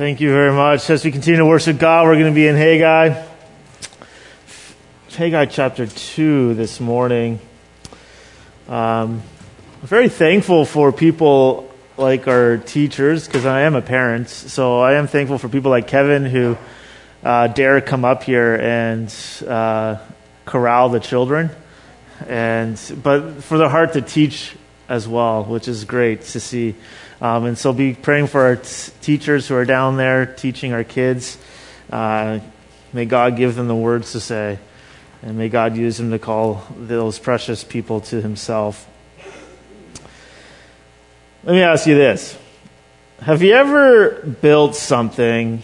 Thank you very much. As we continue to worship God, we're going to be in Haggai. Haggai chapter 2 this morning. Um, I'm very thankful for people like our teachers because I am a parent. So I am thankful for people like Kevin who uh, dare come up here and uh, corral the children. And, but for the heart to teach as well, which is great to see. Um, and so be praying for our t- teachers who are down there teaching our kids. Uh, may God give them the words to say, and may God use them to call those precious people to Himself. Let me ask you this Have you ever built something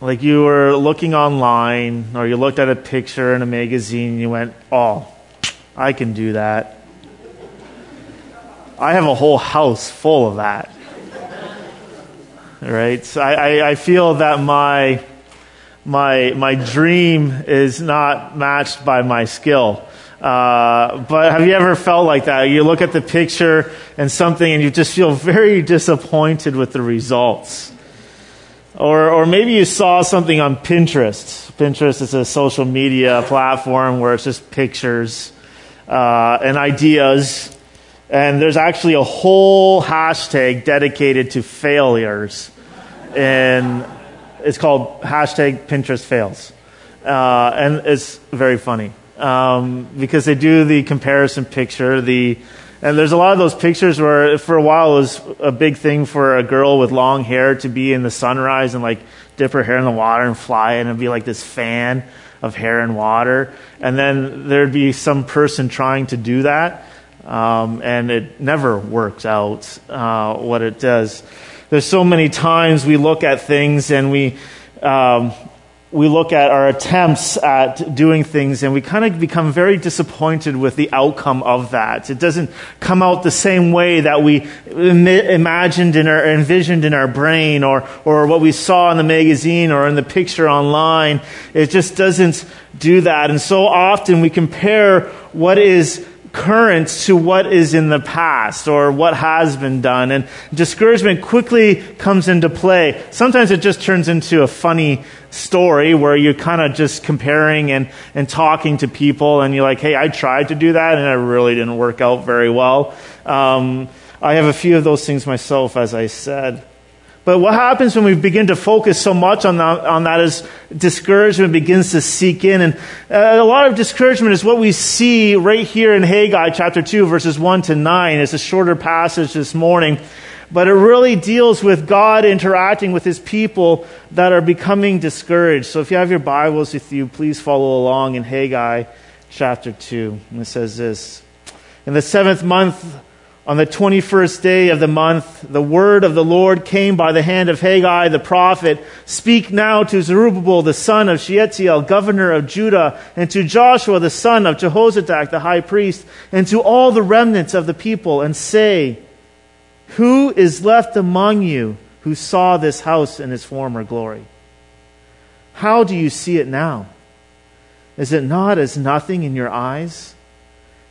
like you were looking online or you looked at a picture in a magazine and you went, oh, I can do that? I have a whole house full of that. Right? So I, I, I feel that my, my, my dream is not matched by my skill. Uh, but have you ever felt like that? You look at the picture and something and you just feel very disappointed with the results. Or, or maybe you saw something on Pinterest. Pinterest is a social media platform where it's just pictures uh, and ideas and there's actually a whole hashtag dedicated to failures. And it's called hashtag Pinterest fails. Uh, and it's very funny um, because they do the comparison picture. The and there's a lot of those pictures where for a while it was a big thing for a girl with long hair to be in the sunrise and like dip her hair in the water and fly and it'd be like this fan of hair and water. And then there'd be some person trying to do that um, and it never works out uh, what it does. There's so many times we look at things and we um, we look at our attempts at doing things and we kind of become very disappointed with the outcome of that. It doesn't come out the same way that we imagined in our, envisioned in our brain or, or what we saw in the magazine or in the picture online. It just doesn't do that. And so often we compare what is current to what is in the past or what has been done. And discouragement quickly comes into play. Sometimes it just turns into a funny story where you're kind of just comparing and, and talking to people and you're like, hey, I tried to do that and it really didn't work out very well. Um, I have a few of those things myself, as I said. But what happens when we begin to focus so much on that, on that is discouragement begins to seek in. And uh, a lot of discouragement is what we see right here in Haggai chapter 2, verses 1 to 9. It's a shorter passage this morning. But it really deals with God interacting with his people that are becoming discouraged. So if you have your Bibles with you, please follow along in Haggai chapter 2. And it says this In the seventh month, on the 21st day of the month, the word of the Lord came by the hand of Haggai the prophet. Speak now to Zerubbabel, the son of Shealtiel, governor of Judah, and to Joshua, the son of Jehozadak, the high priest, and to all the remnants of the people, and say, Who is left among you who saw this house in its former glory? How do you see it now? Is it not as nothing in your eyes?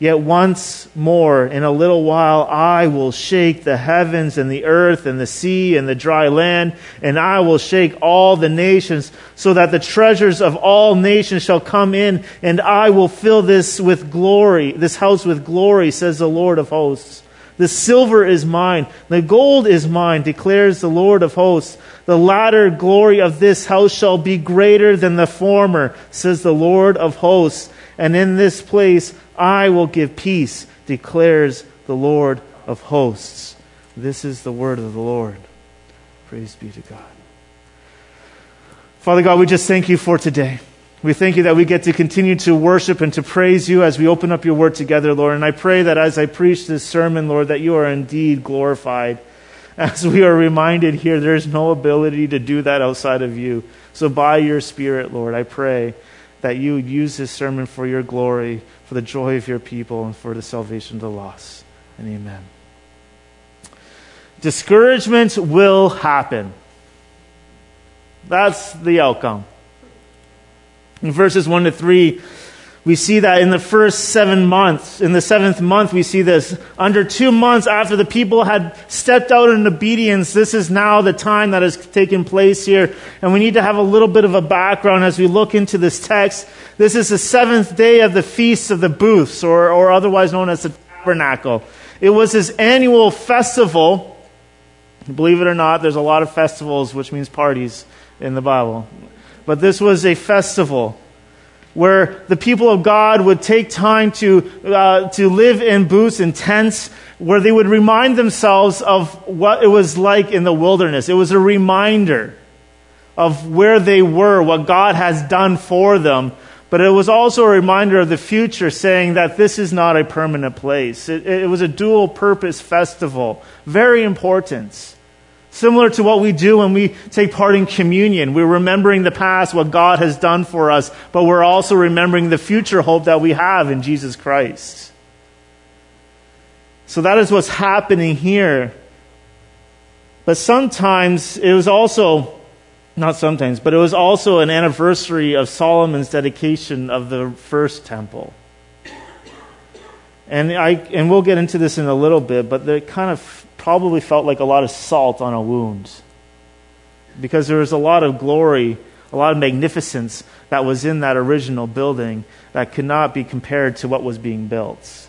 Yet once more, in a little while, I will shake the heavens and the earth and the sea and the dry land, and I will shake all the nations, so that the treasures of all nations shall come in, and I will fill this with glory, this house with glory, says the Lord of hosts. The silver is mine, the gold is mine, declares the Lord of hosts. The latter glory of this house shall be greater than the former, says the Lord of hosts. And in this place I will give peace, declares the Lord of hosts. This is the word of the Lord. Praise be to God. Father God, we just thank you for today. We thank you that we get to continue to worship and to praise you as we open up your word together, Lord. And I pray that as I preach this sermon, Lord, that you are indeed glorified. As we are reminded here, there is no ability to do that outside of you. So by your Spirit, Lord, I pray that you would use this sermon for your glory, for the joy of your people, and for the salvation of the lost. And amen. Discouragement will happen. That's the outcome. In verses 1 to 3, we see that in the first seven months, in the seventh month, we see this. Under two months after the people had stepped out in obedience, this is now the time that has taken place here. And we need to have a little bit of a background as we look into this text. This is the seventh day of the Feast of the Booths, or, or otherwise known as the Tabernacle. It was this annual festival. Believe it or not, there's a lot of festivals, which means parties in the Bible. But this was a festival where the people of God would take time to, uh, to live in booths and tents, where they would remind themselves of what it was like in the wilderness. It was a reminder of where they were, what God has done for them. But it was also a reminder of the future, saying that this is not a permanent place. It, it was a dual purpose festival. Very important. Similar to what we do when we take part in communion. We're remembering the past, what God has done for us, but we're also remembering the future hope that we have in Jesus Christ. So that is what's happening here. But sometimes it was also, not sometimes, but it was also an anniversary of Solomon's dedication of the first temple. And, I, and we'll get into this in a little bit, but it kind of probably felt like a lot of salt on a wound. Because there was a lot of glory, a lot of magnificence that was in that original building that could not be compared to what was being built.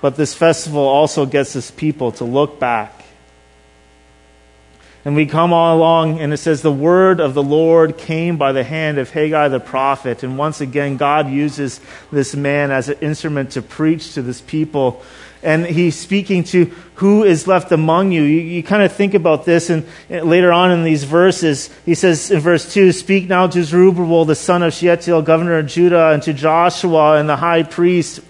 But this festival also gets this people to look back. And we come all along, and it says, The word of the Lord came by the hand of Haggai the prophet. And once again, God uses this man as an instrument to preach to this people and he's speaking to who is left among you. You, you kind of think about this, and, and, later on in these verses, he says in verse 2 Speak now to Zerubbabel, the son of Shealtiel, governor of Judah, and to Joshua and the high priest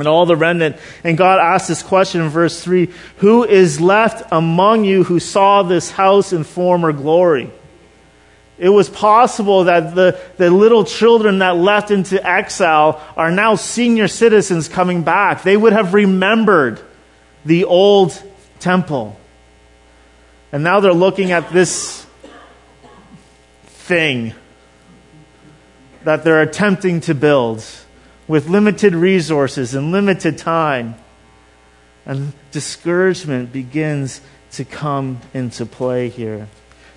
and all the remnant. And God asks this question in verse 3 Who is left among you who saw this house in former glory? It was possible that the, the little children that left into exile are now senior citizens coming back. They would have remembered the old temple. And now they're looking at this thing that they're attempting to build with limited resources and limited time. And discouragement begins to come into play here.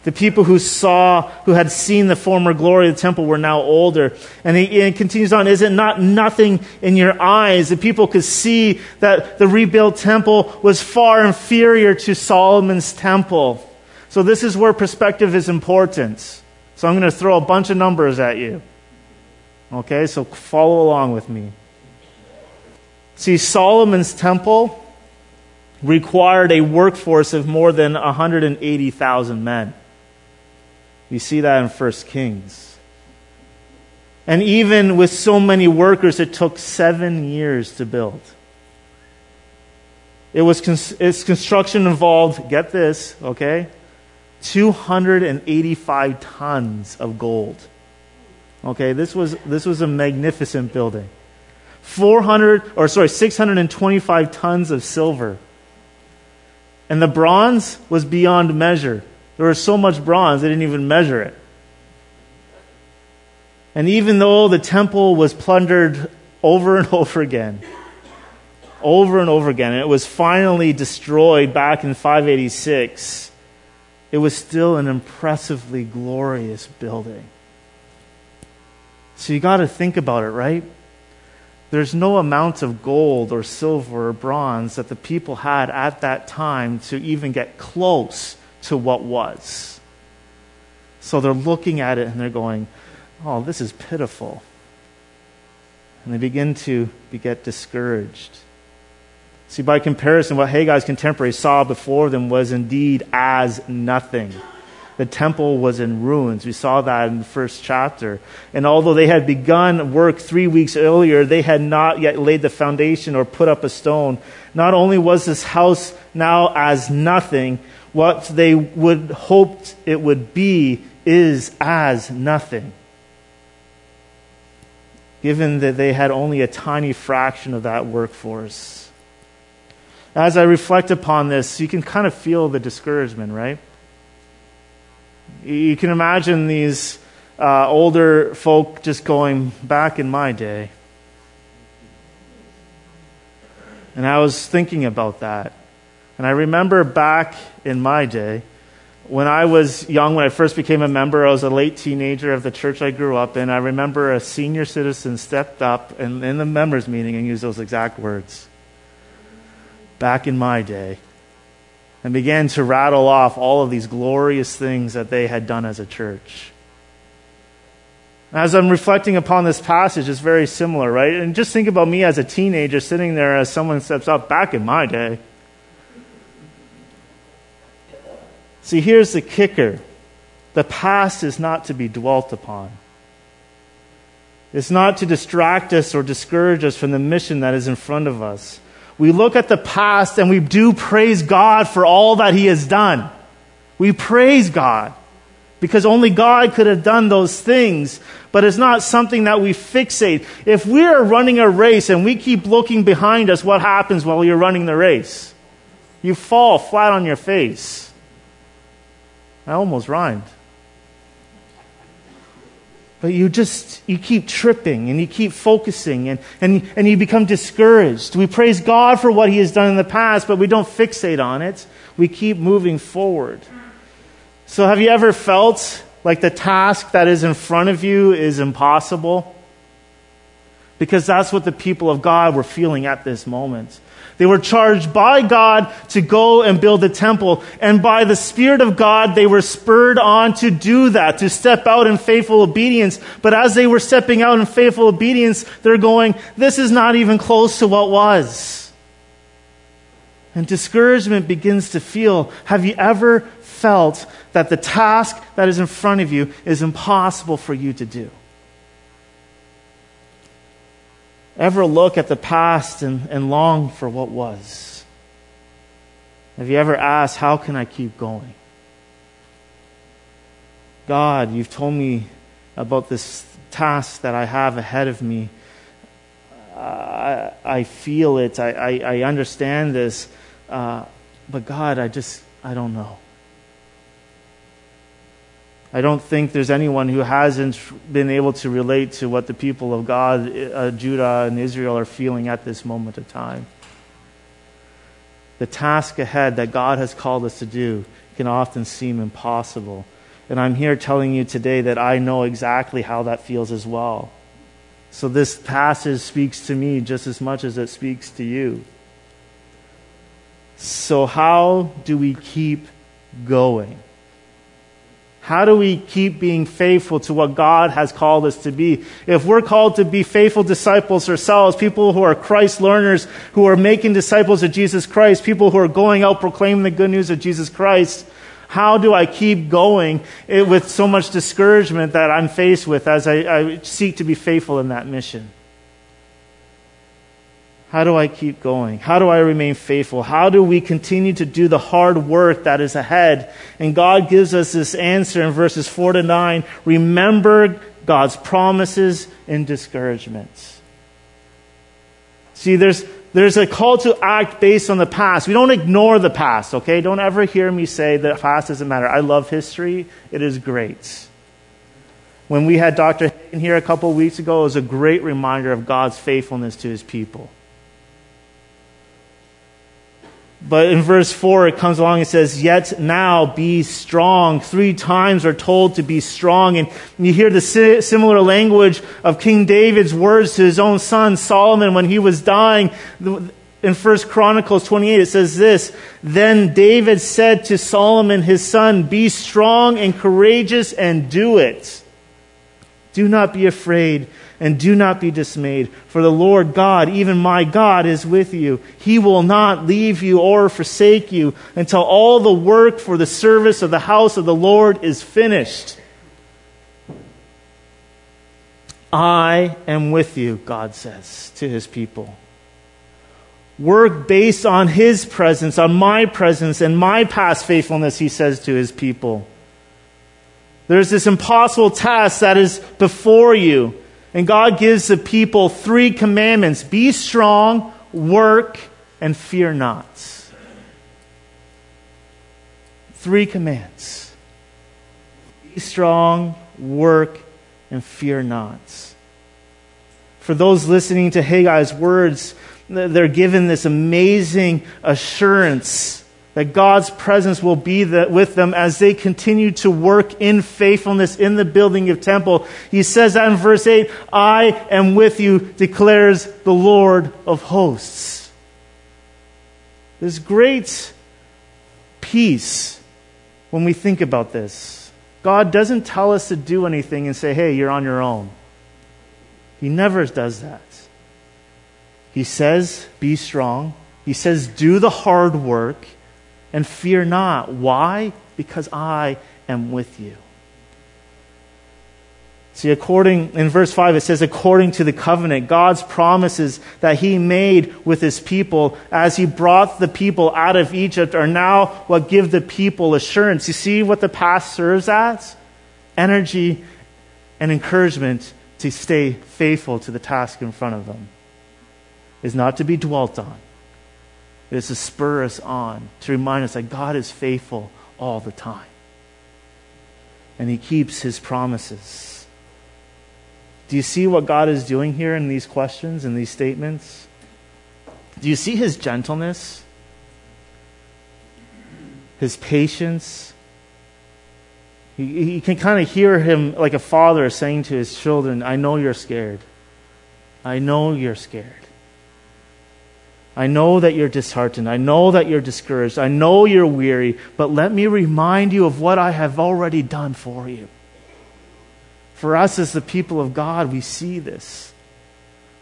The people who saw, who had seen the former glory of the temple were now older. And he, and continues on, is it not nothing in your eyes? The people could see that the rebuilt temple was far inferior to Solomon's temple. So this is where perspective is important. So I'm going to throw a bunch of numbers at you. Okay, so follow along with me. See, Solomon's temple required a workforce of more than 180,000 men. We see that in 1 Kings. And even with so many workers, it took seven years to build. It was its construction involved, get this, okay, 285 tons of gold. Okay, this was, this was a magnificent building. 400, or sorry, 625 tons of silver. And the bronze was beyond measure. There was so much bronze, they didn't even measure it. And even though the temple was plundered over and over again, over and over again, and it was finally destroyed back in 586, it was still an impressively glorious building. So you got to think about it, right? There's no amount of gold or silver or bronze that the people had at that time to even get close to what was. So they're looking at it and they're going, oh, this is pitiful. And they begin to get discouraged. See, by comparison, what Haggai's contemporaries saw before them was indeed as nothing. The temple was in ruins. We saw that in the first chapter. And although they had begun work three weeks earlier, they had not yet laid the foundation or put up a stone. Not only was this house now as nothing, what they would hoped it would be is as nothing. Given that they had only a tiny fraction of that workforce. As I reflect upon this, you can kind of feel the discouragement, right? You can imagine these uh, older folk just going, back in my day. And I was thinking about that. And I remember back in my day, when I was young, when I first became a member, I was a late teenager of the church I grew up in. I remember a senior citizen stepped up and in the members' meeting and used those exact words. Back in my day. And began to rattle off all of these glorious things that they had done as a church. As I'm reflecting upon this passage, it's very similar, right? And just think about me as a teenager sitting there as someone steps up back in my day. See, here's the kicker the past is not to be dwelt upon. It's not to distract us or discourage us from the mission that is in front of us. We look at the past and we do praise God for all that He has done. We praise God because only God could have done those things, but it's not something that we fixate. If we are running a race and we keep looking behind us, what happens while you're running the race? You fall flat on your face. I almost rhymed. But you just, you keep tripping and you keep focusing and, and, and you become discouraged. We praise God for what He has done in the past, but we don't fixate on it. We keep moving forward. So, have you ever felt like the task that is in front of you is impossible? Because that's what the people of God were feeling at this moment. They were charged by God to go and build the temple. And by the Spirit of God, they were spurred on to do that, to step out in faithful obedience. But as they were stepping out in faithful obedience, they're going, this is not even close to what was. And discouragement begins to feel. Have you ever felt that the task that is in front of you is impossible for you to do? Ever look at the past and, and long for what was? Have you ever asked, How can I keep going? God, you've told me about this task that I have ahead of me. I, I feel it. I, I, I understand this. Uh, but God, I just, I don't know. I don't think there's anyone who hasn't been able to relate to what the people of God, uh, Judah, and Israel are feeling at this moment of time. The task ahead that God has called us to do can often seem impossible. And I'm here telling you today that I know exactly how that feels as well. So this passage speaks to me just as much as it speaks to you. So, how do we keep going? How do we keep being faithful to what God has called us to be? If we're called to be faithful disciples ourselves, people who are Christ learners, who are making disciples of Jesus Christ, people who are going out proclaiming the good news of Jesus Christ, how do I keep going with so much discouragement that I'm faced with as I, I seek to be faithful in that mission? How do I keep going? How do I remain faithful? How do we continue to do the hard work that is ahead? And God gives us this answer in verses 4 to 9. Remember God's promises in discouragements. See, there's, there's a call to act based on the past. We don't ignore the past, okay? Don't ever hear me say the past doesn't matter. I love history, it is great. When we had Dr. Hagen here a couple weeks ago, it was a great reminder of God's faithfulness to his people. But in verse 4, it comes along and says, Yet now be strong. Three times are told to be strong. And you hear the similar language of King David's words to his own son Solomon when he was dying. In 1 Chronicles 28, it says this Then David said to Solomon his son, Be strong and courageous and do it. Do not be afraid and do not be dismayed, for the Lord God, even my God, is with you. He will not leave you or forsake you until all the work for the service of the house of the Lord is finished. I am with you, God says to his people. Work based on his presence, on my presence, and my past faithfulness, he says to his people. There's this impossible task that is before you. And God gives the people three commandments be strong, work, and fear not. Three commands be strong, work, and fear not. For those listening to Haggai's words, they're given this amazing assurance that God's presence will be the, with them as they continue to work in faithfulness in the building of temple. He says that in verse 8, I am with you, declares the Lord of hosts. There's great peace when we think about this. God doesn't tell us to do anything and say, hey, you're on your own. He never does that. He says, be strong. He says, do the hard work and fear not. Why? Because I am with you. See, according, in verse 5, it says, according to the covenant, God's promises that He made with His people as He brought the people out of Egypt are now what give the people assurance. You see what the past serves as? Energy and encouragement to stay faithful to the task in front of them. Is not to be dwelt on. It is to spur us on, to remind us that God is faithful all the time. And He keeps His promises. Do you see what God is doing here in these questions, in these statements? Do you see His gentleness? His patience? You can kind of hear him like a father saying to his children, I know you're scared. I know you're scared. I know that you're disheartened. I know that you're discouraged. I know you're weary, but let me remind you of what I have already done for you. For us as the people of God, we see this.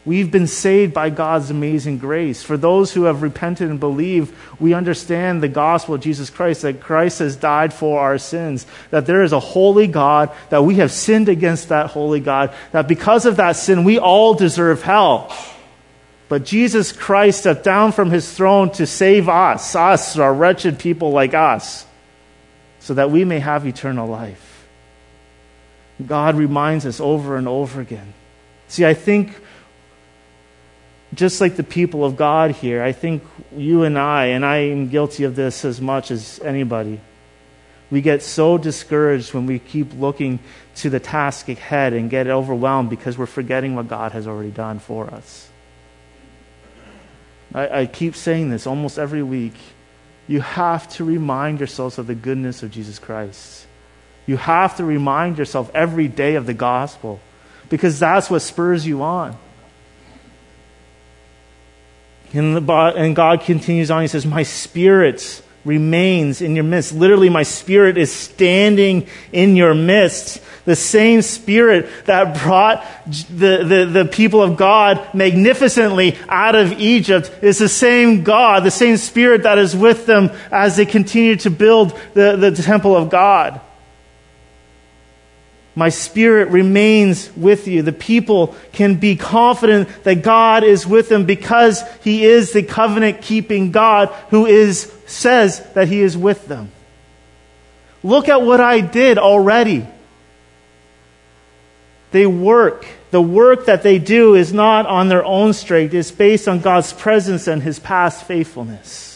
We've been saved by God's amazing grace. For those who have repented and believed, we understand the gospel of Jesus Christ, that Christ has died for our sins, that there is a holy God, that we have sinned against that holy God, that because of that sin, we all deserve hell. But Jesus Christ stepped down from his throne to save us, us, our wretched people like us, so that we may have eternal life. God reminds us over and over again. See, I think just like the people of God here, I think you and I, and I am guilty of this as much as anybody, we get so discouraged when we keep looking to the task ahead and get overwhelmed because we're forgetting what God has already done for us. I, I keep saying this almost every week. You have to remind yourselves of the goodness of Jesus Christ. You have to remind yourself every day of the gospel because that's what spurs you on. And, the, and God continues on. He says, My spirit remains in your midst. Literally, my spirit is standing in your midst. The same spirit that brought the, the, the, people of God magnificently out of Egypt is the same God, the same spirit that is with them as they continue to build the, the temple of God. My spirit remains with you. The people can be confident that God is with them because he is the covenant keeping God who is, says that he is with them. Look at what I did already. They work. The work that they do is not on their own strength, it's based on God's presence and his past faithfulness.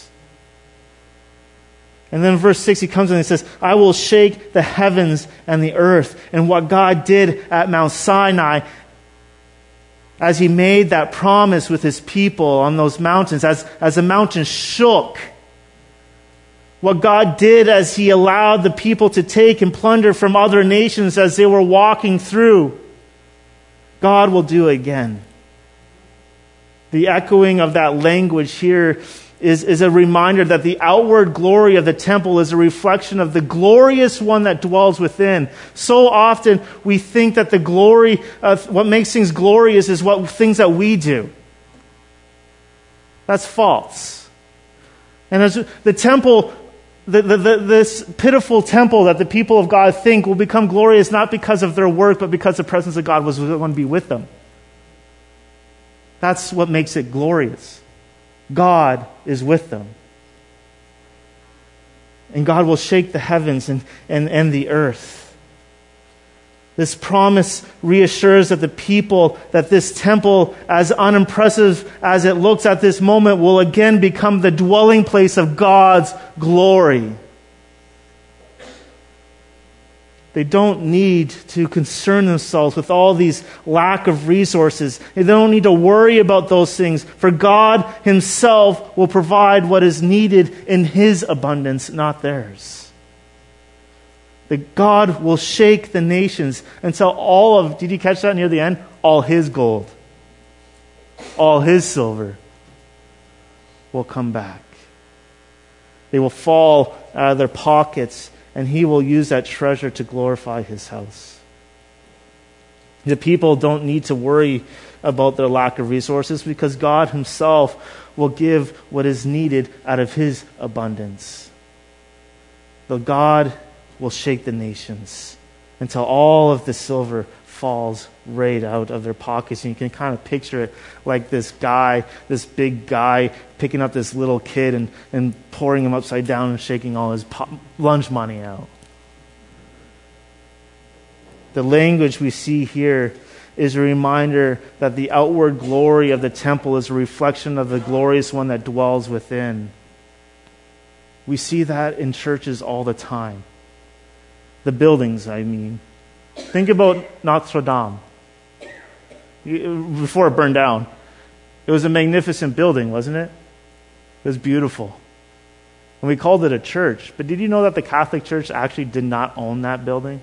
And then verse 6, he comes in and says, I will shake the heavens and the earth. And what God did at Mount Sinai as he made that promise with his people on those mountains, as, as the mountain shook, what God did as he allowed the people to take and plunder from other nations as they were walking through, God will do again. The echoing of that language here is, is a reminder that the outward glory of the temple is a reflection of the glorious one that dwells within. So often we think that the glory of what makes things glorious is what things that we do. That's false. And as the temple, the, the, the, this pitiful temple that the people of God think will become glorious not because of their work, but because the presence of God was going to be with them. That's what makes it glorious. God is with them. And God will shake the heavens and, and, and the earth. This promise reassures that the people, that this temple, as unimpressive as it looks at this moment, will again become the dwelling place of God's glory. They don't need to concern themselves with all these lack of resources. They don't need to worry about those things, for God Himself will provide what is needed in His abundance, not theirs. That God will shake the nations until all of, did you catch that near the end? All His gold, all His silver will come back. They will fall out of their pockets and he will use that treasure to glorify his house. The people don't need to worry about their lack of resources because God himself will give what is needed out of his abundance. But God will shake the nations until all of the silver falls right out of their pockets. And you can kind of picture it like this guy, this big guy, picking up this little kid and, and pouring him upside down and shaking all his po- lunch money out. The language we see here is a reminder that the outward glory of the temple is a reflection of the glorious one that dwells within. We see that in churches all the time. The buildings, I mean. Think about Notre Dame before it burned down. It was a magnificent building, wasn't it? It was beautiful. And we called it a church. But did you know that the Catholic Church actually did not own that building?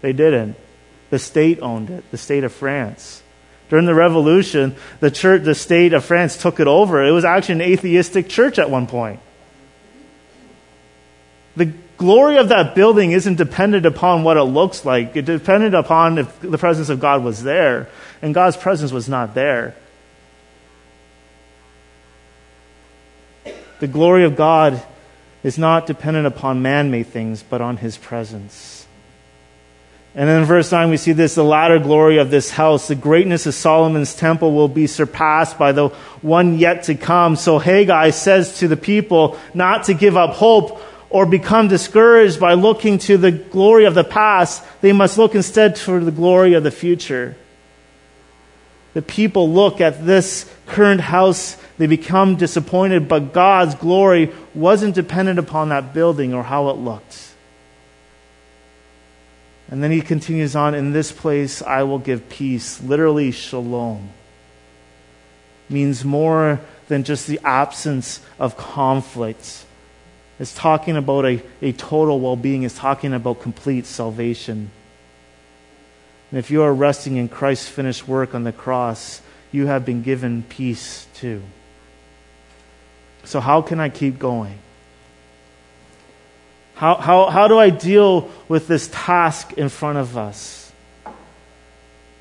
They didn't. The state owned it, the state of France. During the revolution, the church, the state of France took it over. It was actually an atheistic church at one point. The glory of that building isn't dependent upon what it looks like. It depended upon if the presence of God was there, and God's presence was not there. The glory of God is not dependent upon man made things, but on his presence. And then in verse 9, we see this the latter glory of this house. The greatness of Solomon's temple will be surpassed by the one yet to come. So Haggai says to the people not to give up hope or become discouraged by looking to the glory of the past, they must look instead for the glory of the future. The people look at this current house, they become disappointed, but God's glory wasn't dependent upon that building or how it looked. And then he continues on, in this place I will give peace, literally shalom. Means more than just the absence of conflict is talking about a, a total well being, it's talking about complete salvation. And if you are resting in Christ's finished work on the cross, you have been given peace too. So, how can I keep going? How, how, how do I deal with this task in front of us?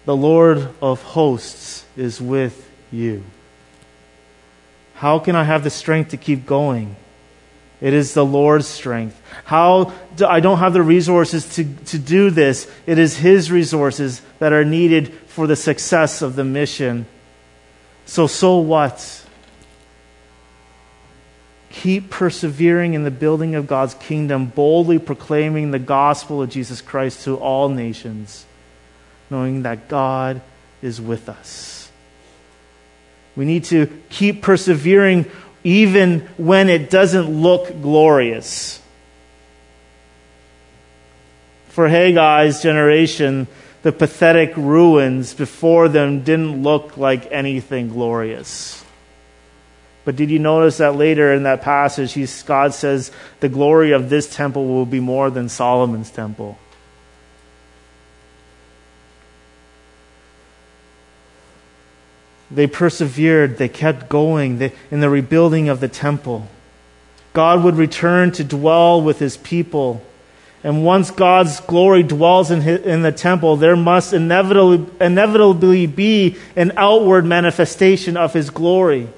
The Lord of hosts is with you. How can I have the strength to keep going? It is the Lord's strength. How do, I don't have the resources to, to do this. It is His resources that are needed for the success of the mission. So, so what? Keep persevering in the building of God's kingdom, boldly proclaiming the gospel of Jesus Christ to all nations, knowing that God is with us. We need to keep persevering even when it doesn't look glorious. For Haggai's generation, the pathetic ruins before them didn't look like anything glorious. But did you notice that later in that passage, God says the glory of this temple will be more than Solomon's temple? They persevered, they kept going in the rebuilding of the temple. God would return to dwell with his people. And once God's glory dwells in, his, in the temple, there must inevitably, inevitably be an outward manifestation of his glory.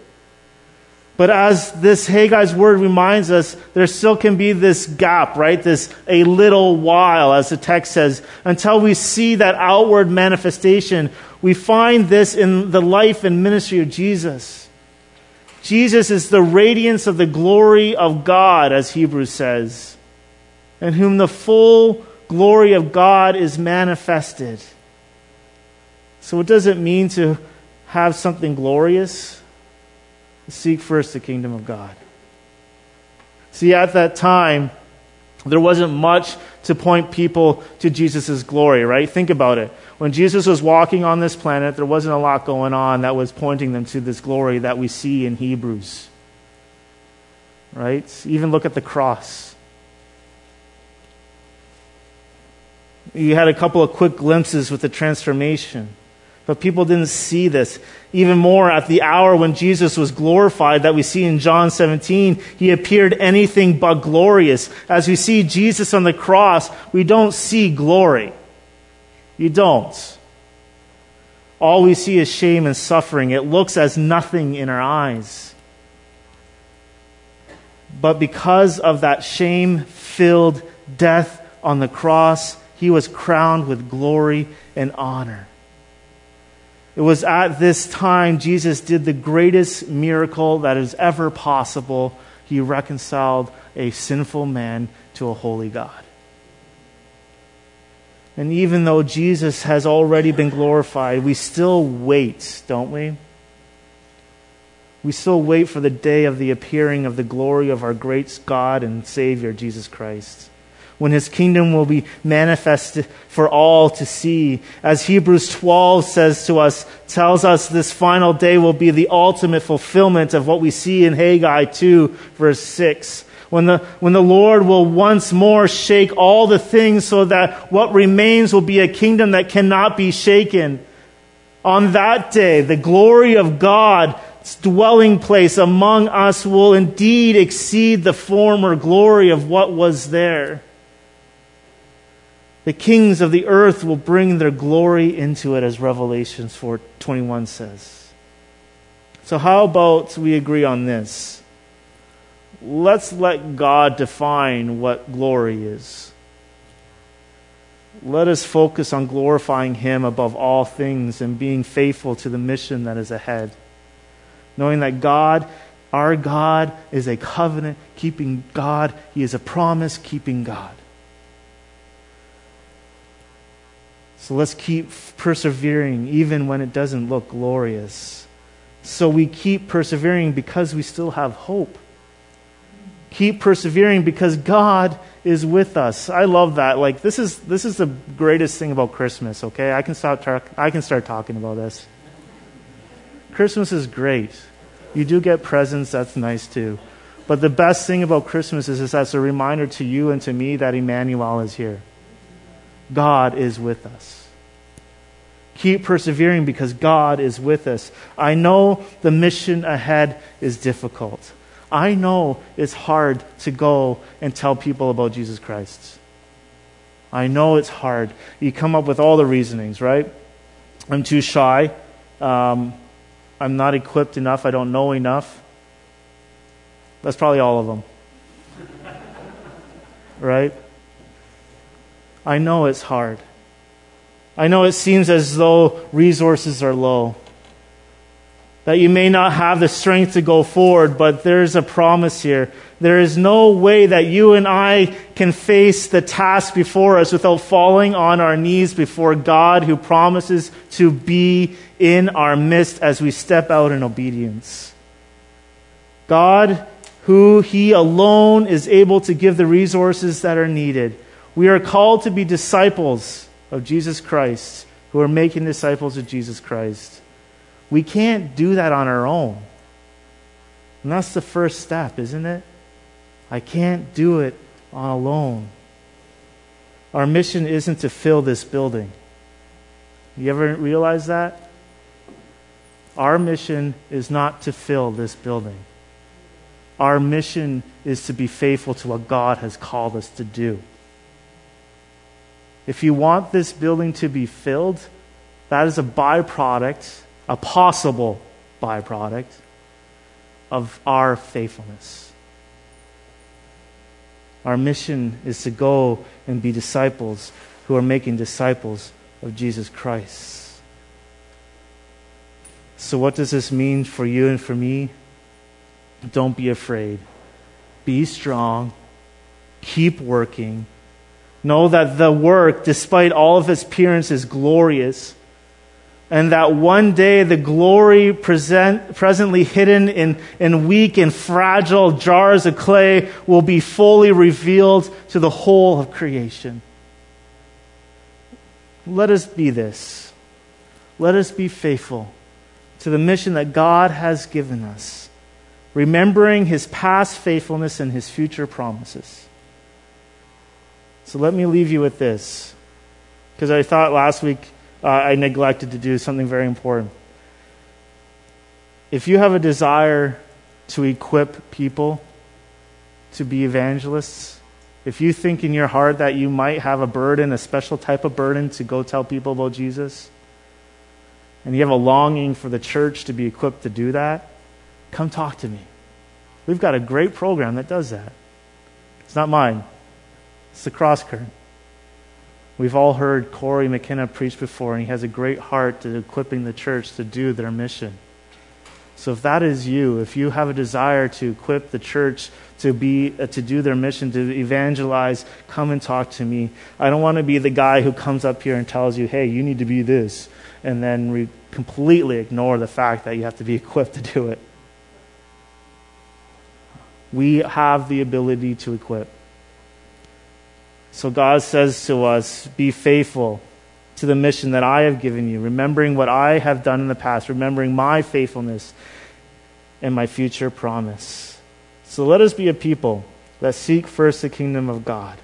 But as this Haggai's word reminds us, there still can be this gap, right? This a little while, as the text says, until we see that outward manifestation. We find this in the life and ministry of Jesus. Jesus is the radiance of the glory of God, as Hebrews says, in whom the full glory of God is manifested. So, what does it mean to have something glorious? Seek first the kingdom of God. See, at that time, there wasn't much to point people to Jesus' glory, right? Think about it. When Jesus was walking on this planet, there wasn't a lot going on that was pointing them to this glory that we see in Hebrews. Right? Even look at the cross. You had a couple of quick glimpses with the transformation. But people didn't see this. Even more at the hour when Jesus was glorified, that we see in John 17, he appeared anything but glorious. As we see Jesus on the cross, we don't see glory. You don't. All we see is shame and suffering. It looks as nothing in our eyes. But because of that shame filled death on the cross, he was crowned with glory and honor. It was at this time Jesus did the greatest miracle that is ever possible. He reconciled a sinful man to a holy God. And even though Jesus has already been glorified, we still wait, don't we? We still wait for the day of the appearing of the glory of our great God and Savior, Jesus Christ when his kingdom will be manifested for all to see. As Hebrews 12 says to us, tells us this final day will be the ultimate fulfillment of what we see in Haggai 2 verse 6. When the, when the Lord will once more shake all the things so that what remains will be a kingdom that cannot be shaken. On that day, the glory of God's dwelling place among us will indeed exceed the former glory of what was there. The kings of the earth will bring their glory into it, as Revelations 4:21 says. So how about we agree on this? Let's let God define what glory is. Let us focus on glorifying Him above all things and being faithful to the mission that is ahead. Knowing that God, our God, is a covenant keeping God, He is a promise keeping God. So let's keep persevering even when it doesn't look glorious. So we keep persevering because we still have hope. Keep persevering because God is with us. I love that. Like this is this is the greatest thing about Christmas, okay? I can stop talk, I can start talking about this. Christmas is great. You do get presents, that's nice too. But the best thing about Christmas is, is that's a reminder to you and to me that Emmanuel is here. God is with us. Keep persevering because God is with us. I know the mission ahead is difficult. I know it's hard to go and tell people about Jesus Christ. I know it's hard. You come up with all the reasonings, right? I'm too shy. Um, I'm not equipped enough. I don't know enough. That's probably all of them. right? I know it's hard. I know it seems as though resources are low. That you may not have the strength to go forward, but there's a promise here. There is no way that you and I can face the task before us without falling on our knees before God who promises to be in our midst as we step out in obedience. God, who He alone is able to give the resources that are needed. We are called to be disciples of Jesus Christ who are making disciples of Jesus Christ. We can't do that on our own. And that's the first step, isn't it? I can't do it on alone. Our mission isn't to fill this building. You ever realize that? Our mission is not to fill this building. Our mission is to be faithful to what God has called us to do. If you want this building to be filled, that is a byproduct, a possible byproduct of our faithfulness. Our mission is to go and be disciples who are making disciples of Jesus Christ. So, what does this mean for you and for me? Don't be afraid. Be strong. Keep working. Know that the work, despite all of its appearance, is glorious. And that one day the glory present, presently hidden in, in weak and fragile jars of clay will be fully revealed to the whole of creation. Let us be this. Let us be faithful to the mission that God has given us, remembering his past faithfulness and his future promises. So let me leave you with this, because I thought last week uh, I neglected to do something very important. If you have a desire to equip people to be evangelists, if you think in your heart that you might have a burden, a special type of burden to go tell people about Jesus, and you have a longing for the church to be equipped to do that, come talk to me. We've got a great program that does that. It's not mine, it's the Cross Current. We've all heard Corey McKenna preach before, and he has a great heart to equipping the church to do their mission. So if that is you, if you have a desire to equip the church to be uh, to do their mission, to evangelize, come and talk to me. I don't want to be the guy who comes up here and tells you, "Hey, you need to be this," and then re- completely ignore the fact that you have to be equipped to do it. We have the ability to equip. So God says to us, Be faithful to the mission that I have given you, remembering what I have done in the past, remembering my faithfulness and my future promise. So let us be a people that seek first the kingdom of God,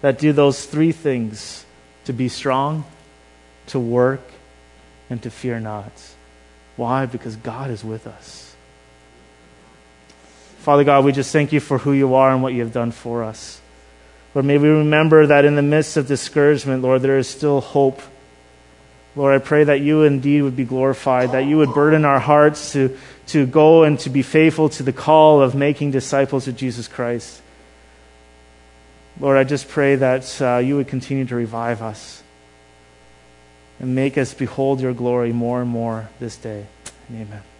that do those three things to be strong, to work, and to fear not. Why? Because God is with us. Father God, we just thank you for who you are and what you have done for us. Lord, may we remember that in the midst of discouragement, Lord, there is still hope. Lord, I pray that you indeed would be glorified, that you would burden our hearts to, to go and to be faithful to the call of making disciples of Jesus Christ. Lord, I just pray that uh, you would continue to revive us and make us behold your glory more and more this day. Amen.